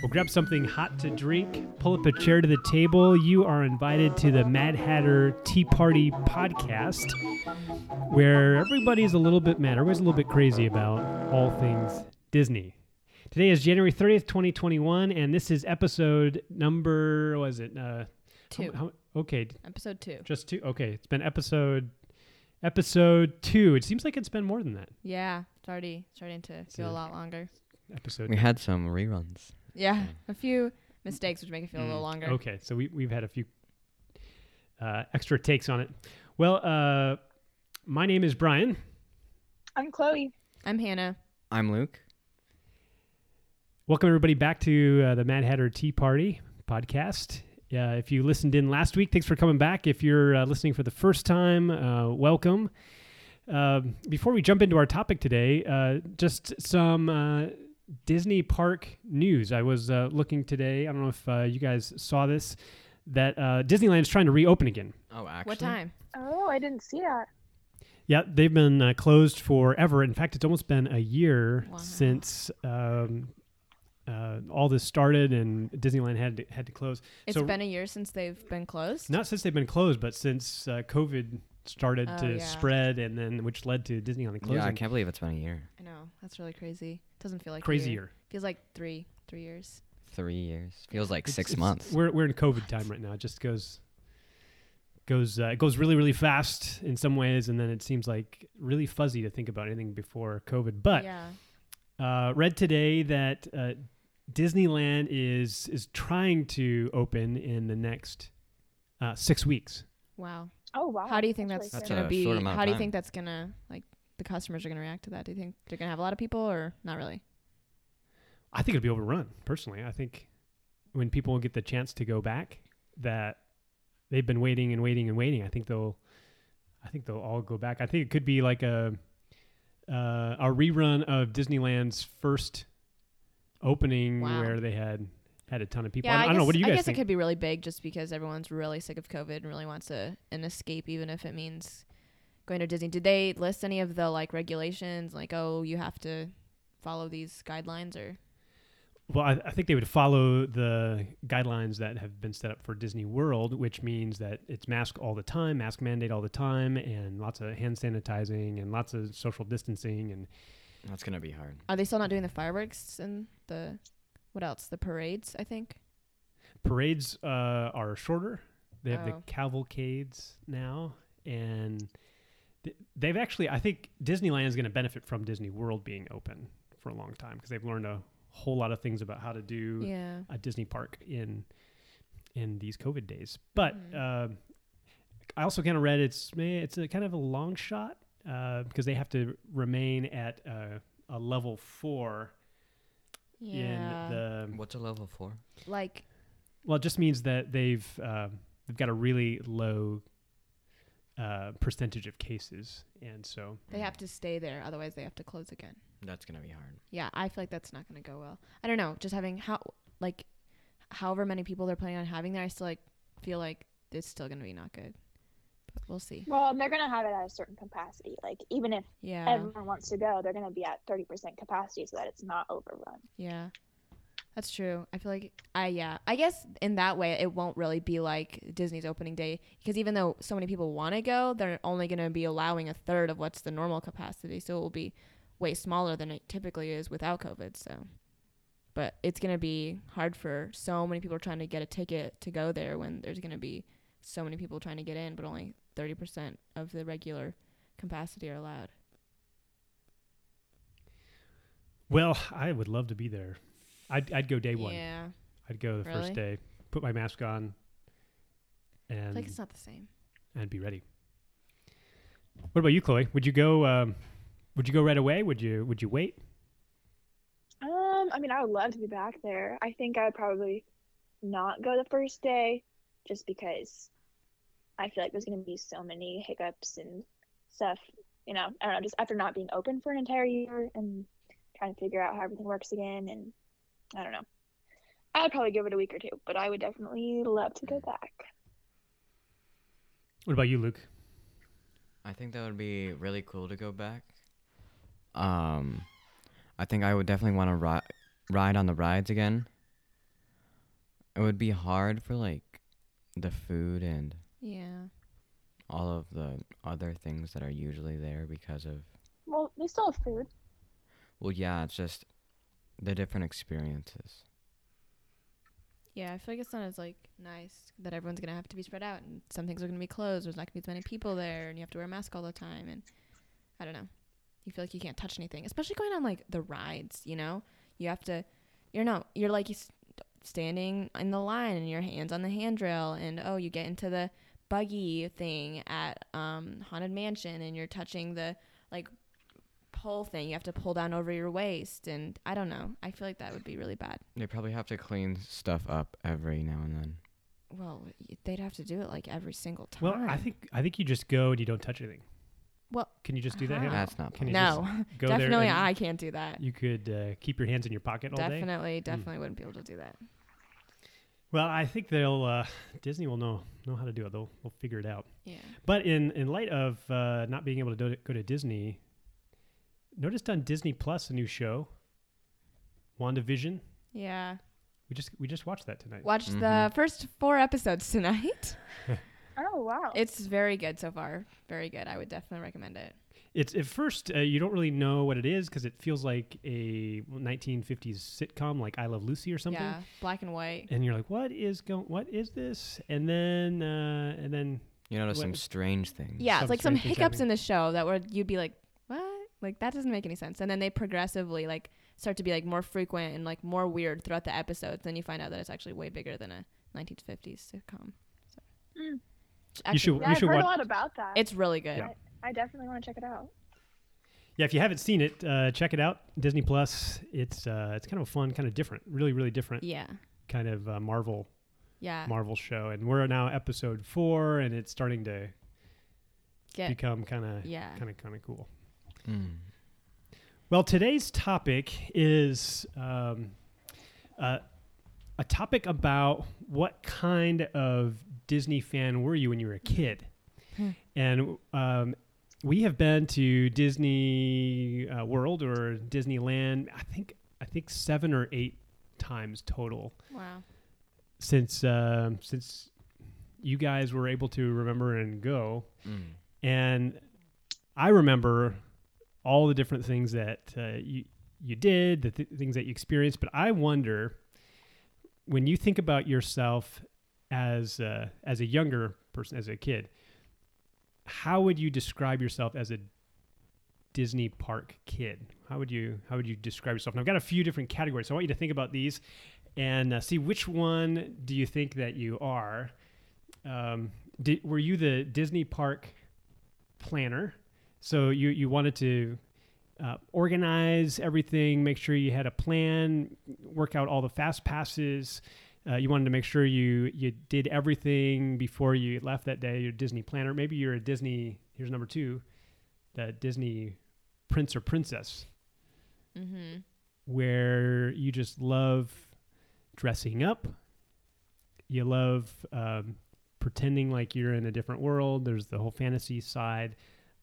Well, grab something hot to drink, pull up a chair to the table. You are invited to the Mad Hatter Tea Party podcast, where everybody's a little bit mad. Everybody's a little bit crazy about all things Disney. Today is January 30th, 2021, and this is episode number, was it? Uh, Two. how- okay, Episode two. just two. Okay, it's been episode episode two. It seems like it's been more than that. Yeah, it's already starting to feel So- a lot longer. Episode We had some reruns. Yeah, a few mistakes which make it feel a little Mm, longer. Okay, so we, we've had a few uh, extra takes on it. Well, uh, my name is Brian. I'm Chloe. I'm Hannah. I'm Luke. Welcome, everybody, back to uh, the Mad Hatter Tea Party podcast. Uh, if you listened in last week, thanks for coming back. If you're uh, listening for the first time, uh, welcome. Uh, before we jump into our topic today, uh, just some uh, Disney park news. I was uh, looking today. I don't know if uh, you guys saw this. That uh, is trying to reopen again. Oh, actually. What time? Oh, I didn't see that. Yeah, they've been uh, closed forever. In fact, it's almost been a year Wow. since um, uh, all this started and Disneyland had to, had to close. It's So- been a year since they've been closed. Not since they've been closed, but since uh, COVID started Oh, to yeah. spread, and then which led to Disneyland closing. Yeah, I can't believe it's been a year. I know that's really crazy. It doesn't feel like a Crazy year. year. Feels like three, three years. Three years. Feels like It's- six it's- months. We're we're in COVID time right now. It just goes goes uh, it goes really really fast in some ways, and then it seems like really fuzzy to think about anything before COVID. But yeah. uh, read today that uh, Disneyland is is trying to open in the next uh, six weeks. Wow. Oh wow. How do you think that's, That's gonna be? short amount of How do you think that's gonna like the customers are gonna react to that? Do you think they're gonna have a lot of people or not really? I think it'll be overrun. Personally, I think when people get the chance to go back, that they've been waiting and waiting and waiting. I think they'll, I think they'll all go back. I think it could be like a uh, a rerun of Disneyland's first opening, Wow. where they had had a ton of people. Yeah, I, I, I guess, don't know. What do you guys I guys guess think? it could be really big just because everyone's really sick of COVID and really wants a, an escape, even if it means going to Disney. Did they list any of the like regulations, like oh, you have to follow these guidelines, or Well, I, I think they would follow the guidelines that have been set up for Disney World, which means that it's mask all the time, mask mandate all the time, and lots of hand sanitizing and lots of social distancing. And That's gonna be hard. are they still not doing the fireworks and the what else? The parades, I think. parades uh, are shorter. They have the Oh. cavalcades now, and th- they've actually. I think Disneyland is going to benefit from Disney World being open for a long time because they've learned a whole lot of things about how to do Yeah. a Disney park in in these COVID days. But Mhm. uh, I also kind of read it's it's a kind of a long shot uh, because they have to remain at uh, a level four Yeah. in the. What's a level four? like Well, it just means that they've um, they've got a really low uh, percentage of cases, and so they have to stay there, otherwise they have to close again. That's gonna be hard. Yeah, I feel like that's not going to go well. I don't know. Just having how like however many people they're planning on having there, I still like feel like it's still going to be not good. We'll see. Well, and they're gonna have it at a certain capacity. Like even if Yeah. everyone wants to go, they're gonna be at thirty percent capacity so that it's not overrun. Yeah. That's true. I feel like I yeah. I guess in that way it won't really be like Disney's opening day because even though so many people want to go, they're only going to be allowing a third of what's the normal capacity, so it will be way smaller than it typically is without COVID, so but it's going to be hard for so many people trying to get a ticket to go there when there's going to be so many people trying to get in but only 30% of the regular capacity are allowed. well, I would love to be there. I'd I'd go day one. Yeah. I'd go the Really? first day, put my mask on, I feel and like it's not the same. and be ready. What about you, Chloe? Would you go? Um, would you go right away? Would you Would you wait? Um, I mean, I would love to be back there. I think I would probably not go the first day, just because I feel like there's gonna be so many hiccups and stuff. You know, I don't know, just after not being open for an entire year and trying to figure out how everything works again, and I don't know. I'd probably give it a week or two, but I would definitely love to go back. What about you, Luke? I think that would be really cool to go back. Um, I think I would definitely want to ri- ride on the rides again. It would be hard for like the food and Yeah. all of the other things that are usually there because of Well, they still have food. well, yeah, it's just the different experiences. Yeah, I feel like it's not as like nice that everyone's gonna have to be spread out and some things are gonna be closed. There's not gonna be as many people there, and you have to wear a mask all the time. And I don't know, you feel like you can't touch anything, especially going on like the rides. You know, you have to. You're not. You're like you s- standing in the line and your hands on the handrail, and oh, you get into the buggy thing at um, haunted mansion, and you're touching the like pole thing. You have to pull down over your waist, and I don't know. I feel like that would be really bad. They probably have to clean stuff up every now and then. Well, they'd have to do it like every single time. Well, I think I think you just go and you don't touch anything. Well, Can you just do that? Hannah? That's not Can you possible. no, Go definitely and I can't do that. You could uh, keep your hands in your pocket all day. Definitely, definitely wouldn't be able to do that. Well, I think they'll uh, Disney will know know how to do it. They'll they'll figure it out. Yeah. But in in light of uh, not being able to do, go to Disney, noticed on Disney Plus a new show, WandaVision. Yeah. We just we just watched that tonight. Watched the Mhm. first four episodes tonight. Oh wow. It's very good so far. Very good. I would definitely recommend it. It's at first uh, you don't really know what it is because it feels like a 1950s sitcom like I Love Lucy or something. Yeah. Black and white. And you're like, what is going? What is this? And then uh, and then You notice What- some strange things. Yeah, Some it's like some hiccups happening. in the show that where you'd be like, what? Like that doesn't make any sense. And then they progressively like start to be like more frequent and like more weird throughout the episodes. Then you find out that it's actually way bigger than a 1950s sitcom. So. Mm. It's You should- yeah, I've heard watch- a lot about that. It's really good. Yeah. I definitely want to check it out. yeah, if you haven't seen it, uh, check it out. Disney Plus. It's uh, it's kind of a fun, kind of different, really really different Yeah. kind of uh, Marvel Yeah. Marvel show. And we're now episode four, and it's starting to Get. become kind of Yeah. kind of kind of cool. Mm. Well, today's topic is um, uh, a topic about what kind of Disney fan were you when you were a kid? Hmm. And um, we have been to Disney uh, World or Disneyland. I think I think seven or eight times total Wow. since um since you guys were able to remember and go. Mm. And I remember all the different things that uh, you you did, the th- things that you experienced. But I wonder when you think about yourself as uh, as a younger person, as a kid, how would you describe yourself as a Disney park kid? How would you how would you describe yourself? And I've got a few different categories, so I want you to think about these and uh, see which one do you think that you are. Um, di- were you the Disney park planner? So you you wanted to uh, organize everything, make sure you had a plan, work out all the fast passes. Uh, you wanted to make sure you you did everything before you left that day. You're a Disney planner. Maybe you're a Disney. Here's number two, the Disney prince or princess, Mm-hmm. where you just love dressing up. You love um, pretending like you're in a different world. There's the whole fantasy side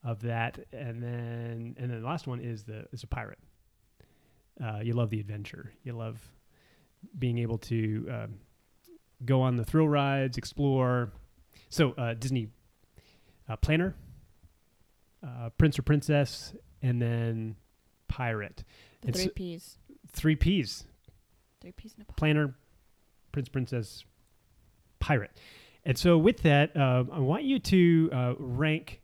of that, and then and then the last one is the is a pirate. Uh, you love the adventure. You love being able to um, go on the thrill rides, explore. So uh, Disney uh, planner, uh, prince or princess, and then pirate. The It's- three P's. Three P's: Three P's in a pod. planner, prince, princess, pirate. And so, with that, uh, I want you to uh, rank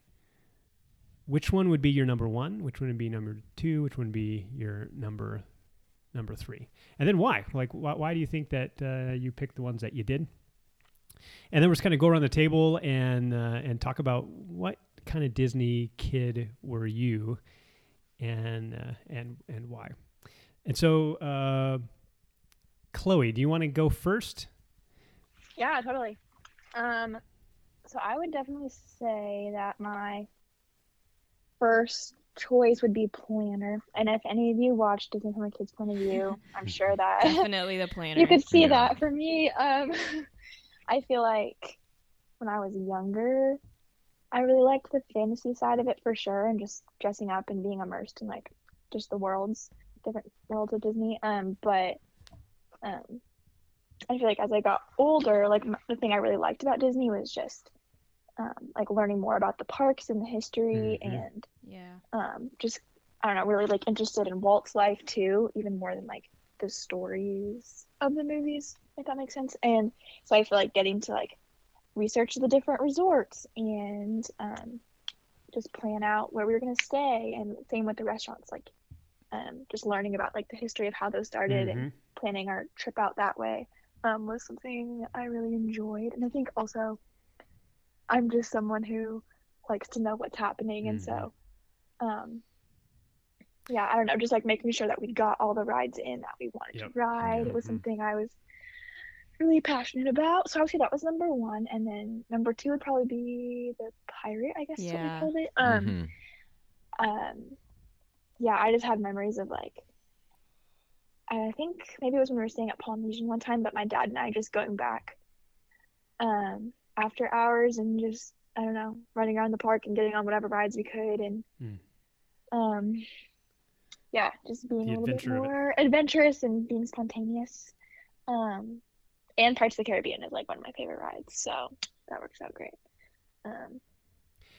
which one would be your number one, which one would be number two, which one would be your number number three, and then why? Like, why, why do you think that uh, you picked the ones that you did? And then we're just kind of go around the table and uh, and talk about what kind of Disney kid were you, and uh, and and why. And so, uh, Chloe, do you want to go first? Yeah, totally. Um, so I would definitely say that my first choice would be planner. And if any of you watch Disney from a kid's point of view, I'm sure that Definitely the planner. you could see Yeah. that. For me, um, I feel like when I was younger, I really liked the fantasy side of it for sure, and just dressing up and being immersed in like just the worlds, different worlds of Disney. Um, but um, I feel like as I got older, like the thing I really liked about Disney was just um, like learning more about the parks and the history Mhm. and Yeah. um, just I don't know, really like interested in Walt's life too, even more than like the stories of the movies, if that makes sense. And so I feel like getting to like research the different resorts and um, just plan out where we were gonna stay, and same with the restaurants, like um, just learning about like the history of how those started and Mhm. planning our trip out that way um, was something I really enjoyed. And I think also I'm just someone who likes to know what's happening. And so, um, yeah, I don't know, just like making sure that we got all the rides in that we wanted Yep. to ride. It was something I was really passionate about. So obviously that was number one. And then number two would probably be the pirate, I guess is what Yeah. we called it. Um, Mhm. um yeah i just had memories of like i think maybe it was when we were staying at polynesian one time but my dad and i just going back um after hours and just i don't know running around the park and getting on whatever rides we could and Mm. um yeah just being The a little bit adventure of it. more adventurous and being spontaneous um and Pirates of the Caribbean is like one of my favorite rides so that works out great um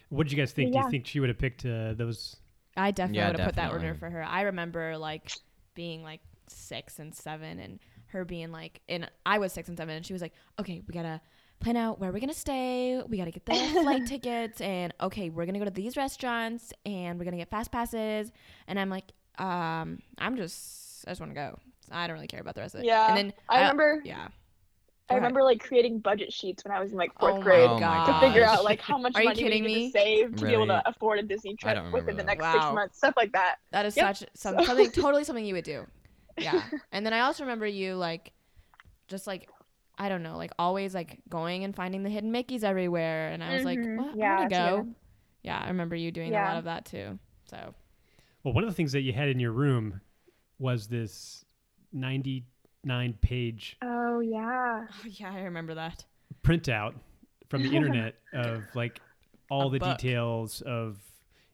What did you guys think? Do you think she would have picked uh, those? I definitely Yeah, would have put that order for her. I remember like being like six and seven, and her being like, and I was six and seven, and she was like, "Okay, we gotta plan out where we're gonna stay. We gotta get the flight tickets, and okay, we're gonna go to these restaurants, and we're gonna get fast passes." And I'm like, um, I'm just, I just want to go. I don't really care about the rest of it. yeah And then I remember yeah. I Go ahead. remember like creating budget sheets when I was in like fourth Oh grade to figure out like how much Are you money we kidding needed me? to save to be able to afford a Disney trip don't within the next that. six months, stuff like that. That is Yep. such some, something totally something you would do. Yeah. and then I also remember you like just like I don't know, like always like going and finding the hidden Mickeys everywhere and I was like, Mhm. What? Yeah, I want to go. too. Yeah, I remember you doing a lot of that too. So Well, one of the things that you had in your room was this 99 page Oh yeah. oh, yeah, I remember that. printout from the internet of like all A the book. details of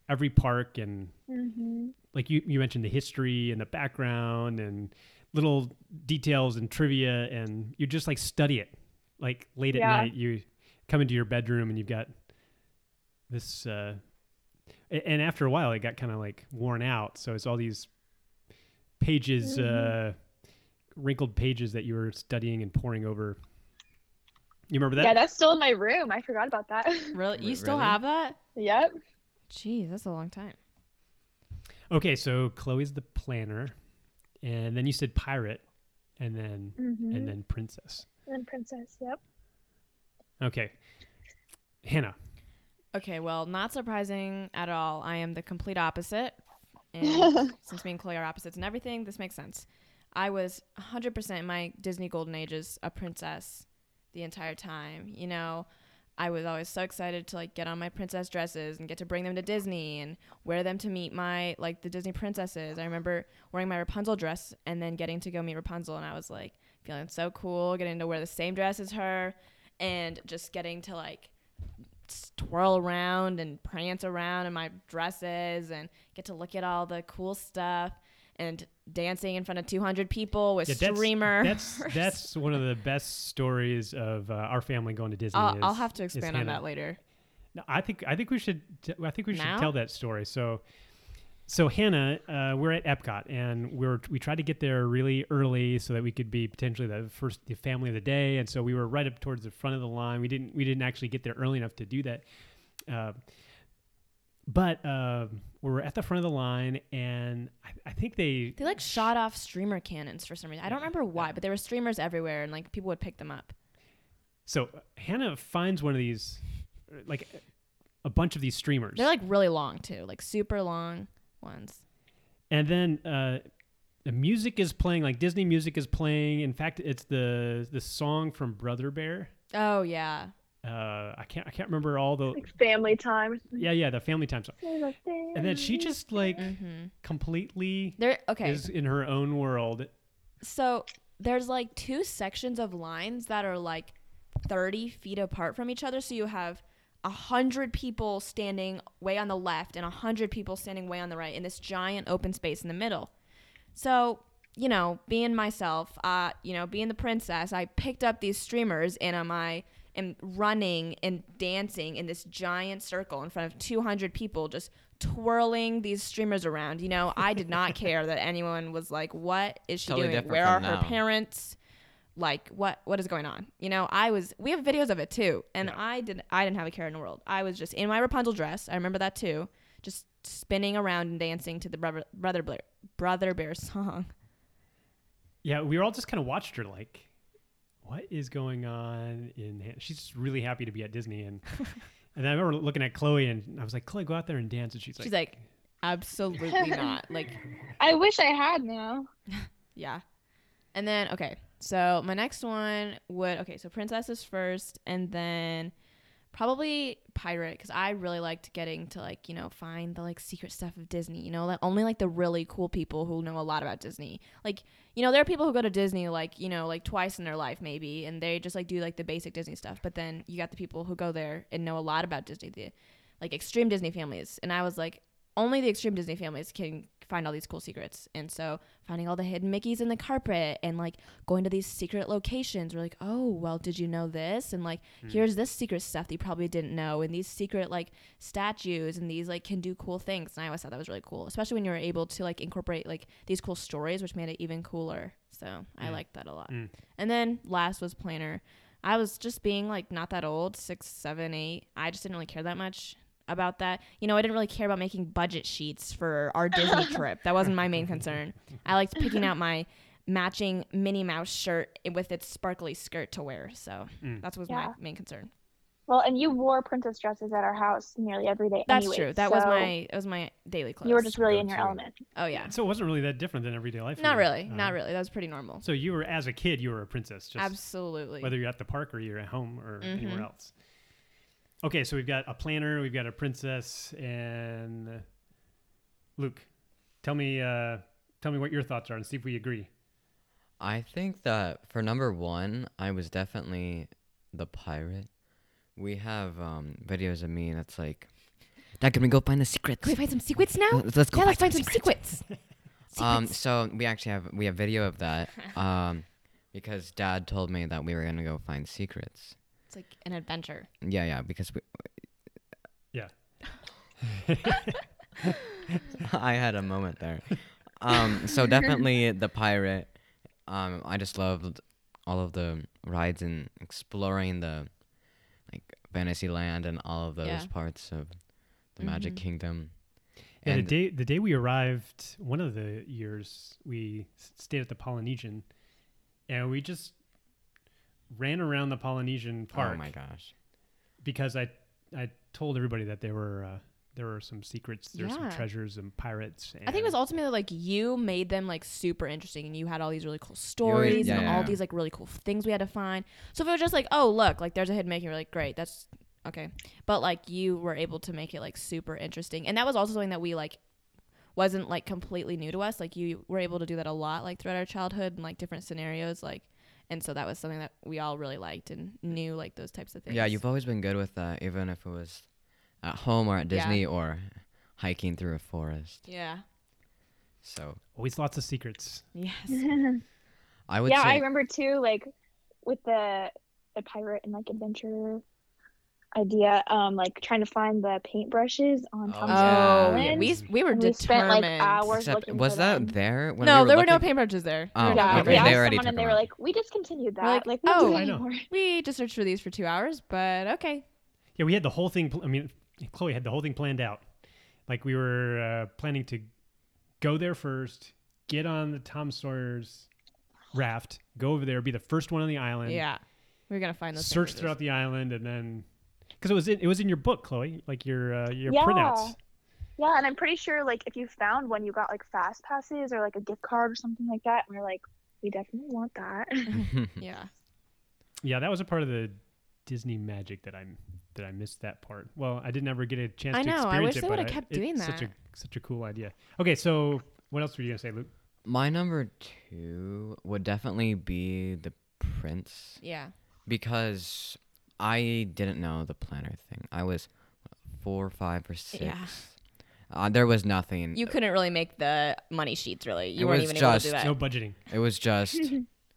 every park and hmm like you, you mentioned the history and the background and little details and trivia and you just like study it like late at night you come into your bedroom and you've got this uh and after a while it got kind of like worn out so it's all these pages Mhm. uh wrinkled pages that you were studying and poring over you remember that Yeah, that's still in my room. I forgot about that. Really? You Re- still really? have that? yep. Jeez, that's a long time. okay so chloe's the planner and then you said pirate and then hmm and then princess And then princess. Yep. Okay. Hannah. Okay, well, not surprising at all. I am the complete opposite. And since me and Chloe are opposites and everything, this makes sense. I was 100% in my Disney Golden Ages a princess the entire time. You know, I was always so excited to like get on my princess dresses and get to bring them to Disney and wear them to meet my like the Disney princesses. I remember wearing my Rapunzel dress and then getting to go meet Rapunzel and I was like feeling so cool, getting to wear the same dress as her and just getting to like twirl around and prance around in my dresses and get to look at all the cool stuff and dancing in front of 200 people with Yeah, that's, streamers. That's that's one of the best stories of uh, our family going to Disney. I'll, is- I'll have to expand on that later. No, I think I think we should t- I think we should Now? tell that story. So so Hannah, uh, we're at Epcot and we're we tried to get there really early so that we could be potentially the first the family of the day. And so we were right up towards the front of the line. We didn't we didn't actually get there early enough to do that. Uh, but uh, we were at the front of the line, and I, I think they They like shot off streamer cannons for some reason. I don't remember why, but there were streamers everywhere and like people would pick them up. So Hannah finds one of these, like a bunch of these streamers, They're like really long too, like super long ones. and then uh, the music is playing. Like Disney music is playing. In fact, it's the the song from Brother Bear. Oh yeah. Uh, I can't I can't remember all the Like family time. yeah yeah the Family Time song. And then she just like Mm-hmm. completely There. Okay. is in her own world. So there's like two sections of lines that are like 30 feet apart from each other. So you have a hundred people standing way on the left and a hundred people standing way on the right in this giant open space in the middle. So, you know, being myself, uh, you know, being the princess, I picked up these streamers and am I am running and dancing in this giant circle in front of 200 people just twirling these streamers around. You know, I did not care that anyone was like, "What is she Totally doing? Where are from her now. parents?" Like, what what is going on? You know, I was we have videos of it too, and Yeah. I didn't I didn't have a care in the world. I was just in my Rapunzel dress. I remember that too, just spinning around and dancing to the brother brother Bear, brother bear song. Yeah, we were all just kind of watched her like, what is going on in? Han-" She's just really happy to be at Disney, and and I remember looking at Chloe, and I was like, Chloe, go out there and dance, and she's like, She's like, absolutely not. Like, I wish I had now. Yeah. And then okay, so my next one would okay, so princess is first, and then probably pirate because I really liked getting to like you know find the like secret stuff of Disney. You know, like only like the really cool people who know a lot about Disney. Like you know, there are people who go to Disney like you know like twice in their life maybe, and they just like do like the basic Disney stuff. But then you got the people who go there and know a lot about Disney, the like extreme Disney families. And I was like, only the extreme Disney families can find all these cool secrets. And so finding all the hidden Mickeys in the carpet and like going to these secret locations. We're like, oh, well, did you know this? And like, here's this secret stuff that you probably didn't know. And these secret like statues and these like can do cool things. And I always thought that was really cool, especially when you were able to like incorporate like these cool stories, which made it even cooler. So I Mm. liked that a lot. Mm. And then last was planner. I was just being like not that old, six, seven, eight. I just didn't really care that much about that. You know, I didn't really care about making budget sheets for our Disney trip. That wasn't my main concern. I liked picking out my matching Minnie Mouse shirt with its sparkly skirt to wear. So Mm. that was Yeah. my main concern. Well, and you wore princess dresses at our house nearly every day. That's anyway, true. That was my that was my daily clothes. You were just really in your Go-to. element. oh yeah. so it wasn't really that different than everyday life. Not really. Uh, Not really. That was pretty normal. So you were as a kid, you were a princess, just Absolutely. whether you're at the park or you're at home or anywhere Mhm. else. Okay, so we've got a planner, we've got a princess, and Luke. Tell me, uh, tell me what your thoughts are, and see if we agree. I think that for number one, I was definitely the pirate. We have um, videos of me that's like, Dad, can we go find the secrets? Can we find some secrets now? Let's- Let's go yeah, let's find find some secrets. Um, so we actually have we have video of that. Um, because Dad told me that we were gonna go find secrets. It's like an adventure. Yeah, yeah. Because we, Yeah. I had a moment there. Um, so definitely the pirate. Um, I just loved all of the rides and exploring the like Fantasyland and all of those Yeah. parts of the Magic Mhm. Kingdom. Yeah, the day the day we arrived, one of the years we stayed at the Polynesian, and we just ran around the Polynesian park oh my gosh, because I I told everybody that there were uh, there were some secrets, there were some treasures and pirates. And I think it was ultimately like you made them like super interesting and you had all these really cool stories yeah, and yeah, all yeah. these like really cool things we had to find. So if it was just like, oh look, like there's a hidden making, you're like, great, that's okay. But like you were able to make it like super interesting. And that was also something that we like wasn't like completely new to us. Like you were able to do that a lot like throughout our childhood and like different scenarios like and so that was something that we all really liked and knew like those types of things. yeah, you've always been good with that, even if it was at home or at Yeah. Disney or hiking through a forest. Yeah. So always lots of secrets. Yes. I would yeah, I remember too, like with the the pirate and like adventure idea, um, like trying to find the paintbrushes on Oh, Tom's Oh, Island. yeah. we we were And we spent like determined. hours Except, looking was for that them. there? When no, we were there were no looking? paintbrushes there. Oh, We yeah, okay, we paintbrushes. they already someone and they were like, "We discontinued that. We're like, Like, "Oh, I know. We just searched for these for two hours, but okay. Yeah, we had the whole thing. Pl- I mean, Chloe had the whole thing planned out. Like we were uh, planning to go there first, get on the Tom Sawyer's raft, go over there, be the first one on the island, Yeah, we are gonna find those. search paintbrushes. throughout the island, and then because it was in, it was in your book, Chloe, like your uh, your Yeah. printouts. Yeah, and I'm pretty sure like if you found one, you got like fast passes or like a gift card or something like that. And we're like, we definitely want that. Yeah, Yeah, that was a part of the Disney magic that I'm that I missed that part. Well, I didn't ever get a chance I to know, I experience wish it, they would've I- kept it's doing Such a that. such a cool idea. Okay, so what else were you gonna say, Luke? My number two would definitely be the prince yeah, because I didn't know the planner thing. I was four, five, or six. Yeah. Uh, there was nothing. You couldn't really make the money sheets, really. You It weren't was even able to do just- that. No budgeting. It was just,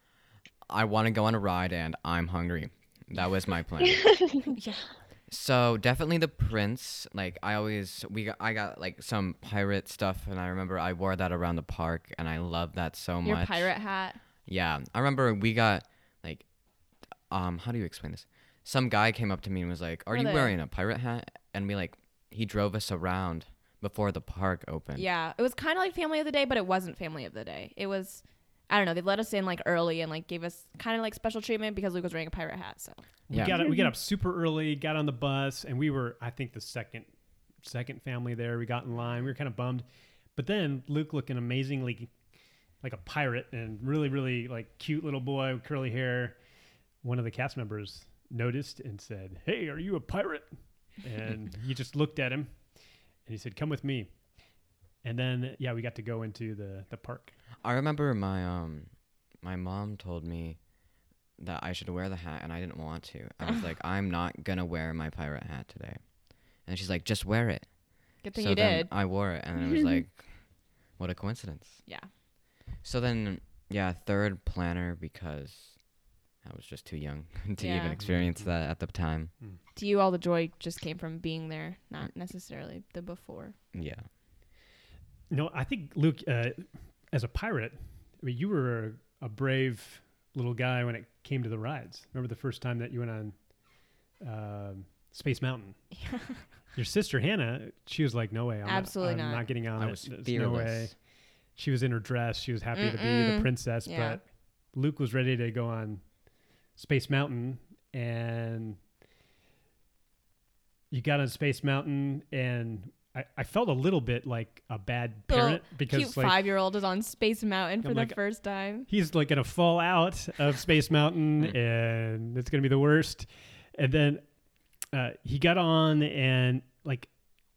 I want to go on a ride and I'm hungry. That was my plan. yeah. So definitely the prince. Like I always, we got, I got like some pirate stuff, and I remember I wore that around the park, and I loved that so Your much. pirate hat. Yeah, I remember we got like, um, how do you explain this? Some guy came up to me and was like, "Are you they- wearing a pirate hat?" And we like, he drove us around before the park opened. Yeah. It was kind of like family of the day, but it wasn't family of the day. It was, I don't know. They let us in like early and like gave us kind of like special treatment because Luke was wearing a pirate hat. So We Yeah. got up, we got up super early, got on the bus, and we were I think the second second family there. We got in line. We were kind of bummed, but then Luke looking amazingly like a pirate and really really like cute little boy with curly hair. One of the cast members noticed and said, "Hey, are you a pirate?" And he just looked at him and he said, "Come with me." And then yeah, we got to go into the the park. I remember my um, my mom told me that I should wear the hat, and I didn't want to. I was like, I'm not gonna wear my pirate hat today, and she's like, just wear it. good thing so you then did. I wore it, and I was like, what a coincidence. Yeah. So then, yeah, third planner because I was just too young to Yeah. even experience that at the time. To you, all the joy just came from being there, not necessarily the before. Yeah. No, I think Luke, uh, as a pirate, I mean, you were a, a brave little guy when it came to the rides. Remember the first time that you went on um Space Mountain? Your sister Hannah, she was like, "No way, I'm Absolutely not, I'm not. not getting on I it. was There's fearless. no way." She was in her dress. She was happy to be the princess, Yeah. but Luke was ready to go on Space Mountain, and you got on Space Mountain, and I, I felt a little bit like a bad Little parent because Cute like five year old is on Space Mountain for I'm the like, first time. he's like gonna fall out of Space Mountain, and it's gonna be the worst. And then uh, he got on, and like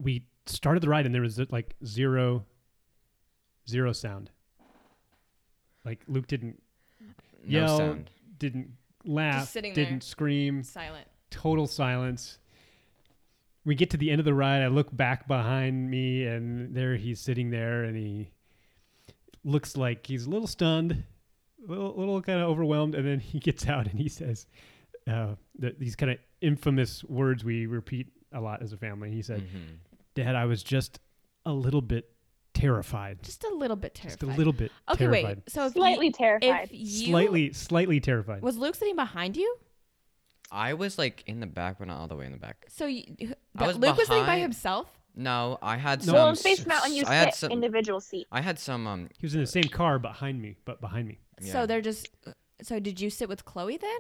we started the ride, and there was like zero, zero sound. Like Luke didn't No yell, sound. didn't laugh, sitting didn't there. scream, Silent. total silence. We get to the end of the ride. I look back behind me, and there he's sitting there, and he looks like he's a little stunned, a little, little kind of overwhelmed. And then he gets out and he says uh, th- these kind of infamous words we repeat a lot as a family. He said, Mhm. "Dad, I was just a little bit terrified, Just a little bit terrified. just a little bit okay, terrified, wait. So if Slightly you, terrified. if you slightly, slightly terrified." was Luke sitting behind you, I was like in the back, but not all the way in the back. so you, I was Luke was sitting by himself. No, I had No. some. well, in Space s- Mountain, you I had sit some. individual seats. I had some. Um. he was in the same car behind me, but behind me. Yeah. So they're just. So did you sit with Chloe then?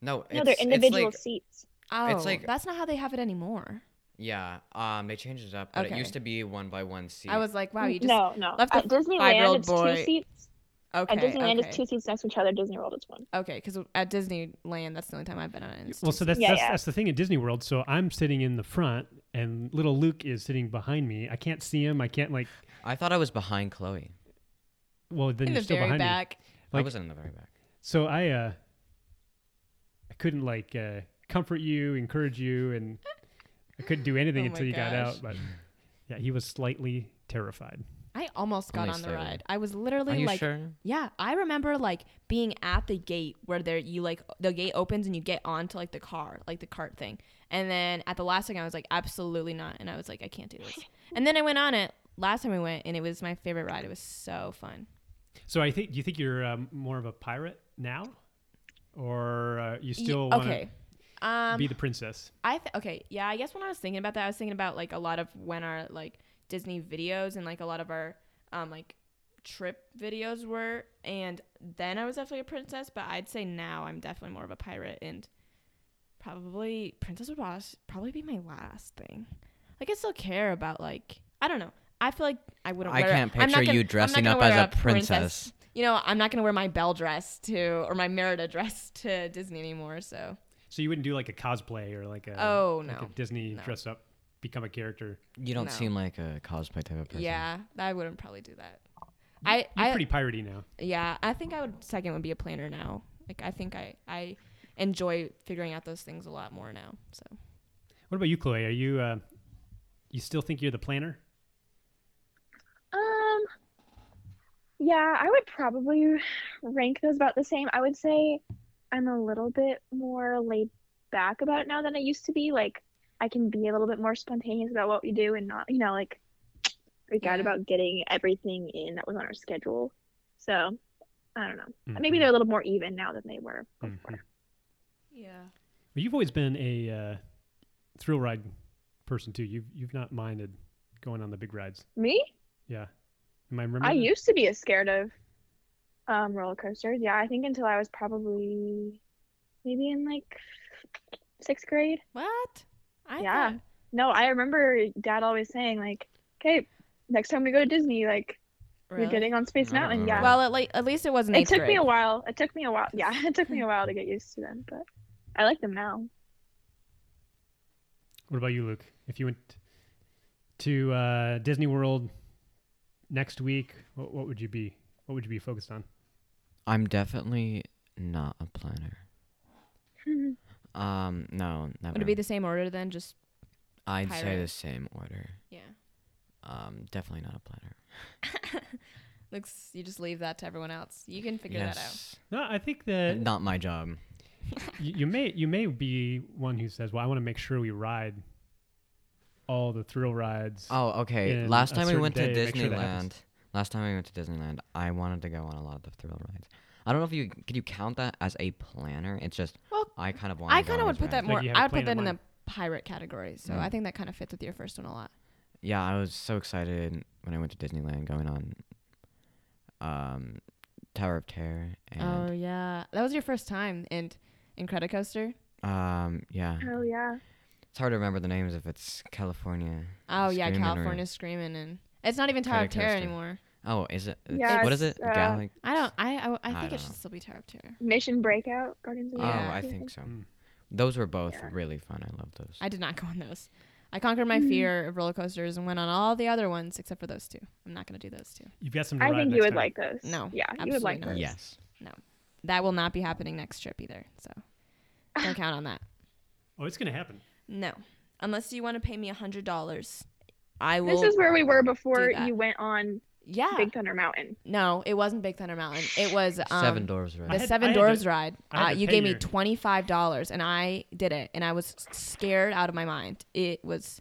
No, No, they're it's individual like- seats. Oh, like- that's not how they have it anymore. Yeah. Um. They changed it up, but Okay. it used to be one by one seat. I was like, wow, you just no, no. left At Disneyland, it's boy- two seats. okay. At Disneyland, okay. it's two seats next to each other. Disney World, it's one. Okay, because at Disneyland, that's the only time I've been on it. Well, so that's Yeah, that's, yeah. that's the thing at Disney World. So I'm sitting in the front, and little Luke is sitting behind me. I can't see him. I can't like. I thought I was behind Chloe. Well, then in you're the still very behind me. back. I wasn't in the very back. So I uh, I couldn't like uh, comfort you, encourage you, and I couldn't do anything Oh until you got out. But yeah, he was slightly terrified. I almost got Only on the slightly. ride. I was Are literally you like, sure? yeah, I remember like being at the gate where there you like the gate opens and you get onto like the car, like the cart thing. And then at the last second I was like, absolutely not. And I was like, I can't do this. and then I went on it last time we went and it was my favorite ride. It was so fun. So I think. Do you think you're um, more of a pirate now, or uh, you Ye- still want okay. To Um, be the princess? I th- okay, yeah. I guess when I was thinking about that, I was thinking about like a lot of when our like Disney videos and like a lot of our um like trip videos were, and then I was definitely a princess. But I'd say now I'm definitely more of a pirate, and probably princess would pros- probably be my last thing. Like I still care about like I don't know. I feel like I wouldn't. I wear, can't I'm not picture gonna- you dressing up as wear a princess. You know, I'm not gonna wear my belle dress to or my Merida dress to Disney anymore. So So you wouldn't do like a cosplay or like a Oh, like no. a Disney No. dress up, become a character. You don't No. seem like a cosplay type of person. Yeah, I wouldn't probably do that. I, You're I pretty piratey now. yeah, I think I would second would be a planner now. Like I think I I enjoy figuring out those things a lot more now. So What about you, Chloe? Are you uh, you still think you're the planner? Um, yeah, I would probably rank those about the same. I would say I'm a little bit more laid back about it now than I used to be. Like, I can be a little bit more spontaneous about what we do and not, you know, like freak out about getting everything in that was on our schedule. So, I don't know. Maybe Mhm. they're a little more even now than they were Mhm. yeah, Well, you've always been a uh, thrill ride person too. You've you've not minded going on the big rides. Me? Yeah. Am I remembering? I that? used to be as scared of um, roller coasters. Yeah, I think until I was probably maybe in like sixth grade. what? I Yeah. thought- No, I remember Dad always saying like, "Okay, next time we go to Disney, like really? you're getting on Space I don't Mountain." Yeah. well, at, le- at least it wasn't. it eighth took me a while. It took me a while. Yeah, it took me a while to get used to them, but I like them now. What about you, Luke? If you went to uh, Disney World next week, what, what would you be? What would you be focused on? I'm definitely not a planner. Um, no, never. Would it be the same order then? Just I'd say the same order. yeah. Um, definitely not a planner. Looks. You just leave that to everyone else. You can figure that out. No, I think that Not my job. you, you may you may be one who says, "Well, I want to make sure we ride all the thrill rides." Oh, okay. Last time we went to day, make sure that Disneyland, happens. Last time we went to Disneyland, I wanted to go on a lot of the thrill rides. I don't know if you could you count that as a planner. It's just Well, I kind of want. I kind of would put that more. you had I a would put that in in the pirate category. So Mm. I think that kind of fits with your first one a lot. Yeah, I was so excited when I went to Disneyland, going on um, Tower of Terror, oh yeah, that was your first time in Incredicoaster. um, yeah, Oh yeah. it's hard to remember the names if it's California. Oh yeah, Screamin' or- California Screaming, and it's not even Tower of Terror Incredicoaster. anymore. Oh, is it? Yeah, what is it? uh, Galaxy. I don't. I I, I I think don't it should know. still be Tower of Terror. Mission Breakout, Guardians of the Galaxy. Oh, Yeah. I think so. Mm. Those were both Yeah. really fun. I love those. I did not go on those. I conquered my Mm. fear of roller coasters and went on all the other ones except for those two. I'm not gonna do those two. You've got some. To I ride think next you would time. like those. No, Yeah, you would like absolutely not. those. yes. No, that will not be happening next trip either. So don't count on that. Oh, it's gonna happen. No, unless you want to pay me a hundred dollars, I will. This is where we were before you went on yeah. Big Thunder Mountain. no, it wasn't Big Thunder Mountain. It was um, Seven Dwarfs I Right. the had- Seven Dwarfs to- ride. Uh, you pay gave me twenty five dollars, and I did it, and I was scared out of my mind. It was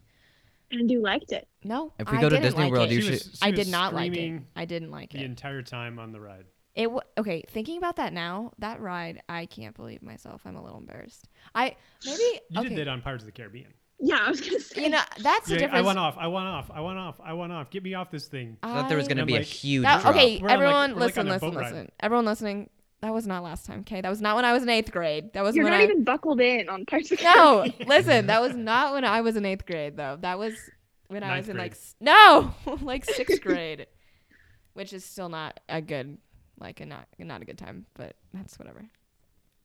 And you liked it. no. If we I go to didn't Disney like World, it. you She should- was- she I did not like it. I didn't like the it. The entire time on the ride. It w- okay. Thinking about that now, that ride, I can't believe myself. I'm a little embarrassed. I maybe You okay. did that on Pirates of the Caribbean. Yeah, I was gonna say. you know that's the Yeah, difference. I went off. I went off. I went off. I went off. Get me off this thing. I thought there was gonna I'm be a huge That- drop. okay, We're on, like- everyone, like, listen, listen, ride. listen. Everyone listening. That was not last time. Okay, that was not when I was in eighth grade. That was You're when not I. even buckled in on Pirates of no, listen, that was not when I was in eighth grade though. That was when I was in grade. like no, like sixth grade, which is still not a good, like a not not a good time, but that's whatever.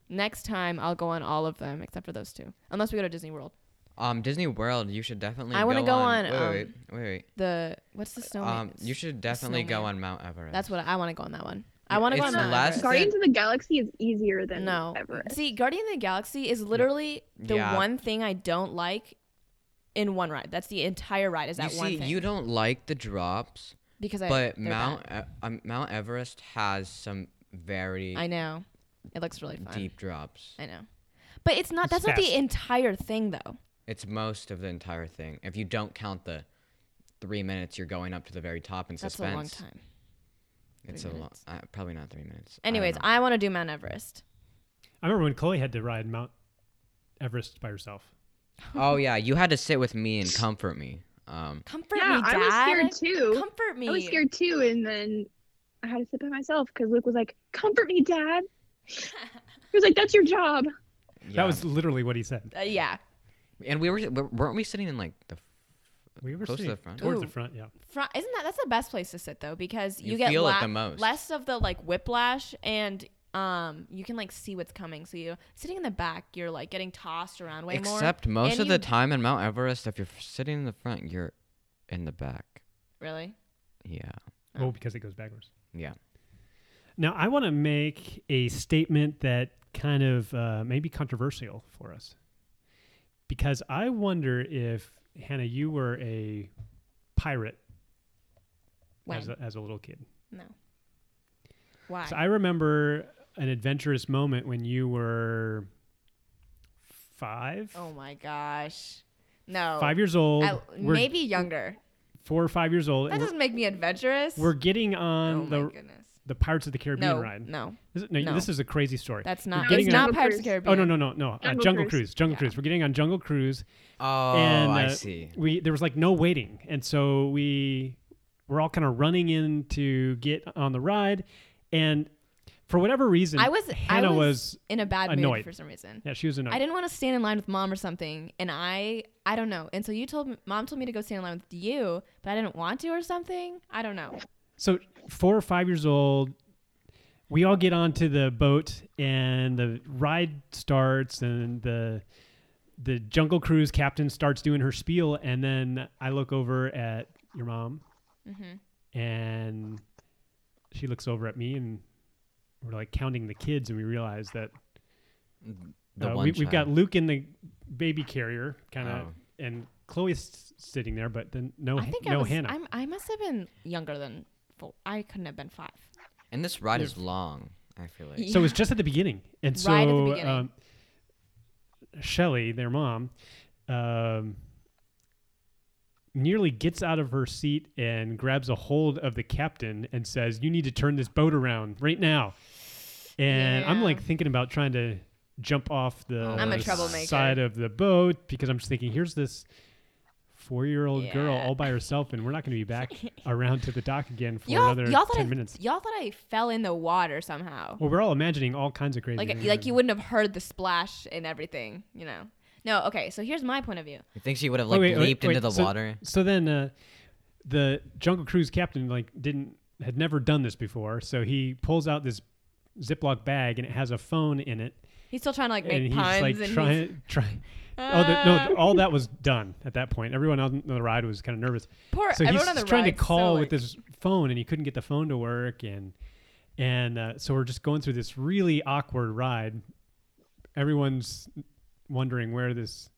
Next time I'll go on all of them except for those two, unless we go to Disney World. Um, Disney World, you should definitely. I wanna go go on. on, Wait, um, wait, wait, wait. The what's the snowman? Um, you should definitely go on Mount Everest. That's what I want to go on that one. I want to go on the Mount last Everest. Guardians of the Galaxy is easier than No. Everest. See, Guardian of the Galaxy is literally the Yeah. one thing I don't like in one ride. That's the entire ride. Is You that one see, thing? you don't like the drops, because I, but Mount. E- um, Mount Everest has some very I know. It looks really fun. deep drops. I know. But it's not. It's That's not the entire thing, though. It's most of the entire thing. If you don't count the three minutes you're going up to the very top in That's suspense, a long time. it's Three a long. Uh, probably not three minutes. Anyways, know. I, want to do Mount Everest. I remember when Chloe had to ride Mount Everest by herself. oh yeah, you had to sit with me and comfort me. Um, Comfort yeah, me, Dad. I was scared too. Comfort me. I was scared too, and then I had to sit by myself because Luke was like, "Comfort me, Dad." he was like, "That's your job." yeah. That was literally what he said. Uh, yeah. And we were weren't we sitting in like the We were Close to the front? towards the front. Yeah. Front, isn't that that's the best place to sit though because you, You get feel it la- the most. less of the like whiplash and um you can like see what's coming. So you sitting in the back, you're like getting tossed around way more. Except most And of you- the time in Mount Everest, if you're sitting in the front, you're in the back. Really? Yeah, Oh. Oh, because it goes backwards. yeah. Now, I want to make a statement that kind of uh, maybe controversial for us because I wonder if Hannah, you were a pirate When? as a, as a little kid. no. Why? So I remember an adventurous moment when you were five, oh my gosh. No. five years old. I- maybe younger. four or five years old. That doesn't make me adventurous. we're getting oh on my the goodness. The Pirates of the Caribbean No, ride. no, This is, no, no. this is a crazy story. that's not. getting It's on- not Pirates of the Caribbean. Oh Caribbean. no no no no! Uh, Jungle Jungle Cruise. Cruise, Jungle Yeah. Cruise. We're getting on Jungle Cruise. Oh, And, I uh, see. We there was like no waiting, and so we were all kind of running in to get on the ride, and for whatever reason, I was. Hannah I was, was in a bad annoyed. mood for some reason. yeah she was annoyed. I didn't want to stand in line with mom or something, and I I don't know. And so you told me, mom told me to go stand in line with you, but I didn't want to or something. I don't know. So four or five years old, we all get onto the boat and the ride starts and the the Jungle Cruise captain starts doing her spiel and then I look over at your mom hmm and she looks over at me and we're like counting the kids and we realize that The uh, one we, we've got. Luke in the baby carrier kind of Oh. and Chloe's sitting there but then no I think I no was. Hannah. I'm, I must have been younger than four. I couldn't have been five. And this ride is long. I feel like. Yeah. So it's just at the beginning, and so Right at the beginning. Um, Shelly, their mom, um, nearly gets out of her seat and grabs a hold of the captain and says, "You need to turn this boat around right now." And I'm like thinking about trying to jump off the I'm a side of the boat because I'm just thinking, here's this four-year-old girl all by herself, and we're not going to be back around to the dock again for y'all, another y'all thought ten I, minutes. Y'all thought I fell in the water somehow. Well, we're all imagining all kinds of crazy like things. like you wouldn't have heard the splash and everything, you know. No, okay. So here's my point of view. You think she would have Oh, like wait, wait, leaped wait, into the so- water? So then, uh, the Jungle Cruise captain like didn't had never done this before, so he pulls out this Ziploc bag and it has a phone in it, He's still trying to like and make he's like and he's, trying trying. Oh the, no! All that was done at that point. Everyone on the ride was kind of nervous, poor so he's the trying to ride's so, call like- with this phone, and he couldn't get the phone to work, and and uh, so we're just going through this really awkward ride. Everyone's wondering where this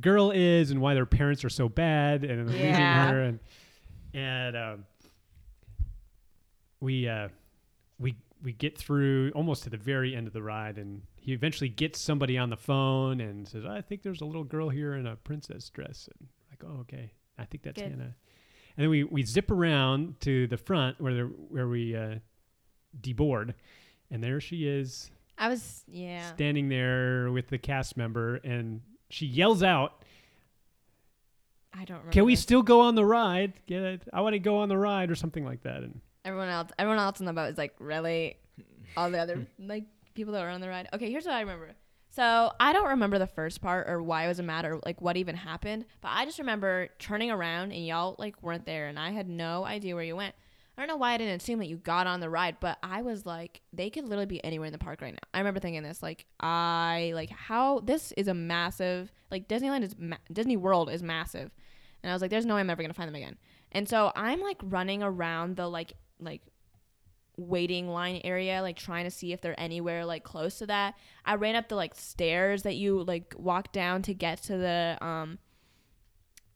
girl is and why their parents are so bad and leaving her, and and um, we uh, we we get through almost to the very end of the ride, and he eventually gets somebody on the phone and says, "I think there's a little girl here in a princess dress." And like, "Oh, okay, I think that's Good. Hannah." And then we, we zip around to the front where there, where we uh, deboard, and there she is I was yeah. standing there with the cast member, and she yells out, I don't remember. "Can we still go on the ride? Get it? I want to go on the ride," or something like that. And everyone else everyone else on the boat is like really all the other like people that were on the ride. Okay, here's what I remember. So I don't remember the first part or why it was a matter like what even happened, but I just remember turning around and y'all like weren't there and I had no idea where you went. I don't know why I didn't assume that you got on the ride, but I was like, they could literally be anywhere in the park right now. I remember thinking this, like, I like how this is a massive, like Disneyland is ma- Disney World is massive, and I was like, there's no way I'm ever gonna find them again. And so I'm like running around the like like waiting line area like trying to see if they're anywhere like close to that. I ran up the like stairs that you like walk down to get to the um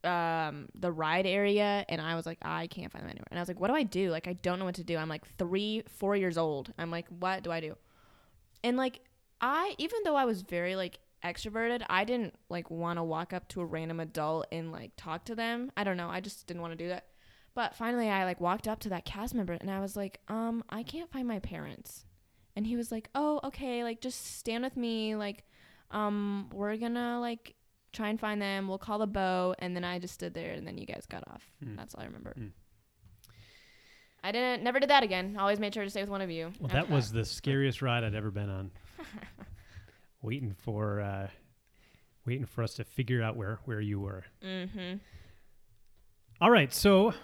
um the ride area and i was like i can't find them anywhere. And i was like what do i do? Like i don't know what to do. I'm like three four years old. I'm like what do i do? And like i even though i was very like extroverted i didn't like want to walk up to a random adult and like talk to them. I don't know. I just didn't want to do that but finally, I like walked up to that cast member and I was like, um, I can't find my parents. And he was like, oh, okay, like just stand with me. Like, um, we're gonna like try and find them. We'll call the bow. And then I just stood there and then you guys got off. Hmm. That's all I remember. Hmm. I didn't, never did that again. Always made sure to stay with one of you. well, after that was the scariest ride I'd ever been on. waiting for uh, waiting for us to figure out where where you were. Mm-hmm. All right, so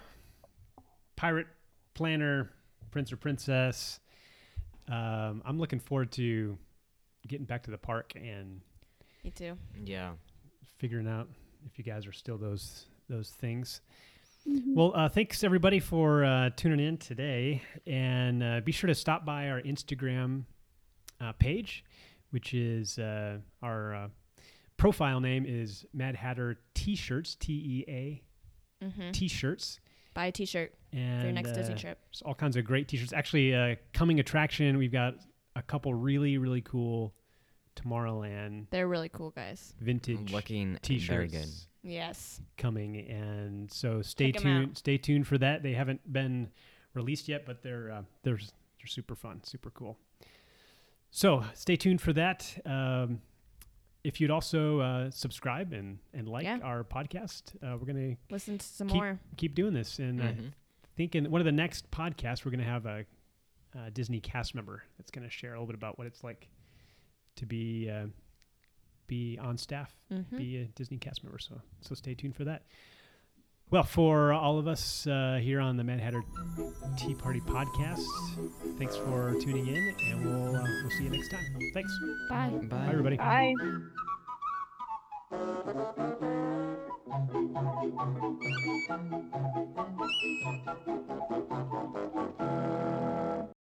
pirate planner, prince or princess. Um, I'm looking forward to getting back to the park and Me too. Yeah. figuring out if you guys are still those those things. Well, uh, thanks everybody for uh, tuning in today, and uh, be sure to stop by our Instagram uh, page. which is uh, our uh, profile name is Mad Hatter T-shirts, T E A Mm-hmm. T-shirts, Buy a T-shirt and for your next Disney uh, trip. there's all kinds of great T-shirts. Actually, uh, coming attraction, we've got a couple really really cool Tomorrowland They're really cool guys. vintage Looking T-shirts very good. Yes. coming, and so stay Check 'em out. tuned. Stay tuned for that. They haven't been released yet, but they're uh, they're they're super fun, super cool. So stay tuned for that. Um, if you'd also uh, subscribe and and like Yeah. our podcast, uh, we're gonna Listen to some Keep- more. keep doing this. And uh, Mhm. thinking one of the next podcasts, we're gonna have a, a Disney cast member that's gonna share a little bit about what it's like to be uh, be on staff Mm-hmm. be a Disney cast member. So so stay tuned for that. Well, for all of us uh, here on the Mad Hatter Tea Party podcast, thanks for tuning in, and we'll uh, we'll see you next time. Thanks. Bye. Bye, Bye everybody. Bye.